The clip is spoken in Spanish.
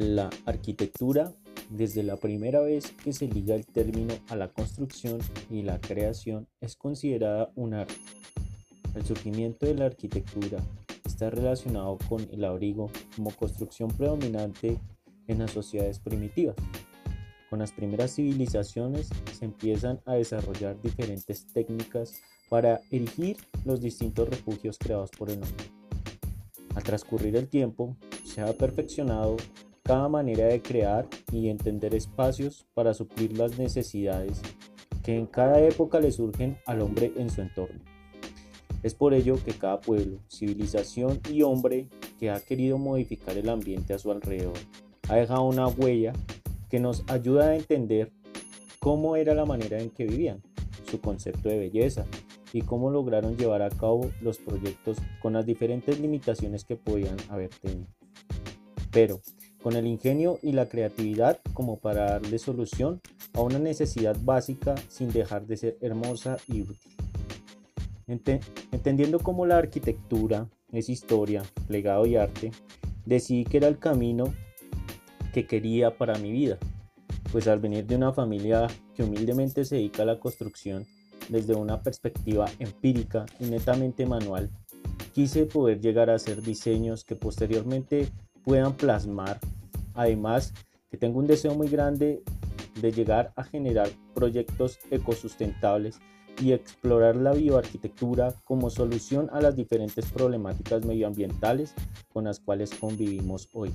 La arquitectura, desde la primera vez que se liga el término a la construcción y la creación, es considerada un arte. El surgimiento de la arquitectura está relacionado con el abrigo como construcción predominante en las sociedades primitivas. Con las primeras civilizaciones se empiezan a desarrollar diferentes técnicas para erigir los distintos refugios creados por el hombre. Al transcurrir el tiempo, se ha perfeccionado cada manera de crear y entender espacios para suplir las necesidades que en cada época le surgen al hombre en su entorno. Es por ello que cada pueblo, civilización y hombre que ha querido modificar el ambiente a su alrededor ha dejado una huella que nos ayuda a entender cómo era la manera en que vivían, su concepto de belleza y cómo lograron llevar a cabo los proyectos con las diferentes limitaciones que podían haber tenido. Pero con el ingenio y la creatividad como para darle solución a una necesidad básica sin dejar de ser hermosa y útil. Entendiendo cómo la arquitectura es historia, legado y arte, decidí que era el camino que quería para mi vida, pues al venir de una familia que humildemente se dedica a la construcción desde una perspectiva empírica y netamente manual, quise poder llegar a hacer diseños que posteriormente puedan plasmar. Además, que tengo un deseo muy grande de llegar a generar proyectos ecosustentables y explorar la bioarquitectura como solución a las diferentes problemáticas medioambientales con las cuales convivimos hoy.